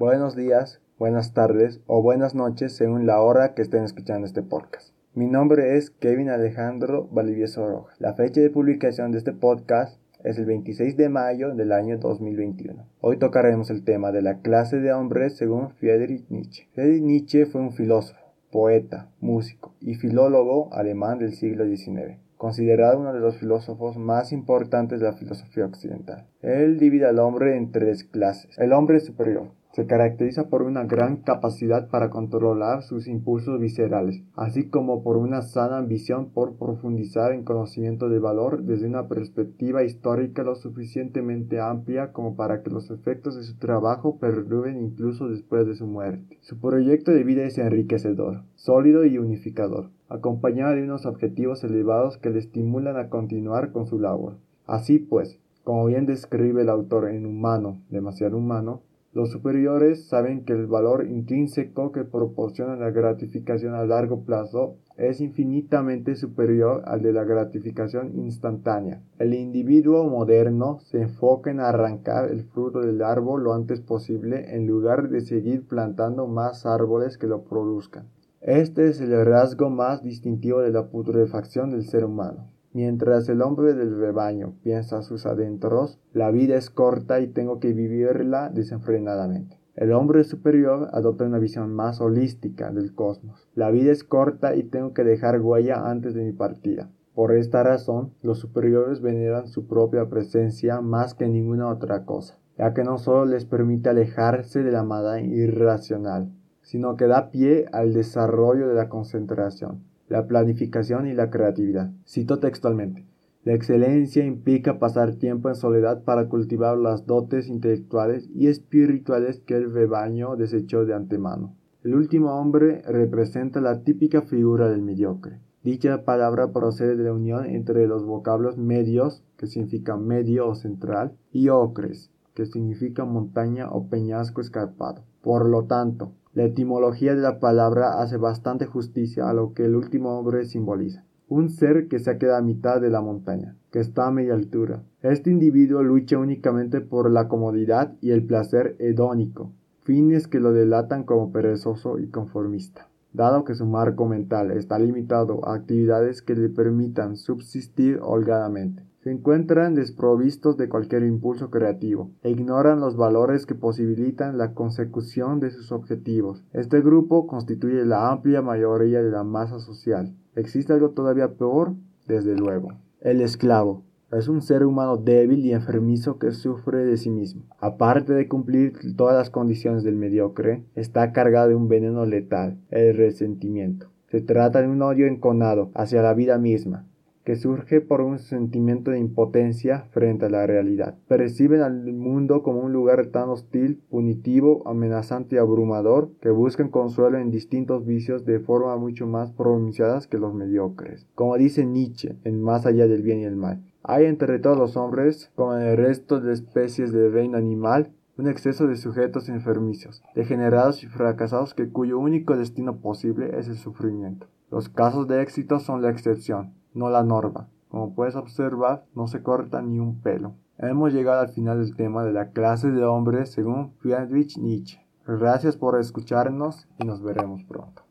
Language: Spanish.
buenos días, buenas tardes o buenas noches según la hora que estén escuchando este podcast. Mi nombre es Kevin Alejandro Valivieso Rojas. La fecha de publicación de este podcast es el 26 de mayo del año 2021. Hoy tocaremos el tema de la clase de hombres según Friedrich Nietzsche. Friedrich Nietzsche fue un filósofo, poeta, músico y filólogo alemán del siglo XIX considerado uno de los filósofos más importantes de la filosofía occidental. Él divide al hombre en tres clases. El hombre superior, se caracteriza por una gran capacidad para controlar sus impulsos viscerales, así como por una sana ambición por profundizar en conocimiento de valor desde una perspectiva histórica lo suficientemente amplia como para que los efectos de su trabajo perduren incluso después de su muerte. Su proyecto de vida es enriquecedor, sólido y unificador, acompañado de unos objetivos elevados que le estimulan a continuar con su labor. Así pues, como bien describe el autor en Humano, demasiado humano, los superiores saben que el valor intrínseco que proporciona la gratificación a largo plazo es infinitamente superior al de la gratificación instantánea. El individuo moderno se enfoca en arrancar el fruto del árbol lo antes posible en lugar de seguir plantando más árboles que lo produzcan. Este es el rasgo más distintivo de la putrefacción del ser humano. Mientras el hombre del rebaño piensa a sus adentros, la vida es corta y tengo que vivirla desenfrenadamente. El hombre superior adopta una visión más holística del cosmos. La vida es corta y tengo que dejar huella antes de mi partida. Por esta razón, los superiores veneran su propia presencia más que ninguna otra cosa, ya que no solo les permite alejarse de la maldad irracional, sino que da pie al desarrollo de la concentración la planificación y la creatividad. Cito textualmente. La excelencia implica pasar tiempo en soledad para cultivar las dotes intelectuales y espirituales que el rebaño desechó de antemano. El último hombre representa la típica figura del mediocre. Dicha palabra procede de la unión entre los vocablos medios, que significa medio o central, y ocres, que significa montaña o peñasco escarpado. Por lo tanto, la etimología de la palabra hace bastante justicia a lo que el último hombre simboliza. Un ser que se queda a mitad de la montaña, que está a media altura. Este individuo lucha únicamente por la comodidad y el placer hedónico, fines que lo delatan como perezoso y conformista. Dado que su marco mental está limitado a actividades que le permitan subsistir holgadamente, se encuentran desprovistos de cualquier impulso creativo e ignoran los valores que posibilitan la consecución de sus objetivos. Este grupo constituye la amplia mayoría de la masa social. ¿Existe algo todavía peor? Desde luego. El esclavo. Es un ser humano débil y enfermizo que sufre de sí mismo. Aparte de cumplir todas las condiciones del mediocre, está cargado de un veneno letal, el resentimiento. Se trata de un odio enconado hacia la vida misma, que surge por un sentimiento de impotencia frente a la realidad. Perciben al mundo como un lugar tan hostil, punitivo, amenazante y abrumador que buscan consuelo en distintos vicios de forma mucho más pronunciadas que los mediocres. Como dice Nietzsche en Más allá del bien y el mal, hay entre todos los hombres, como en el resto de especies del reino animal, un exceso de sujetos enfermizos, degenerados y fracasados que cuyo único destino posible es el sufrimiento. Los casos de éxito son la excepción, no la norma. Como puedes observar, no se corta ni un pelo. Hemos llegado al final del tema de la clase de hombres según Friedrich Nietzsche. Gracias por escucharnos y nos veremos pronto.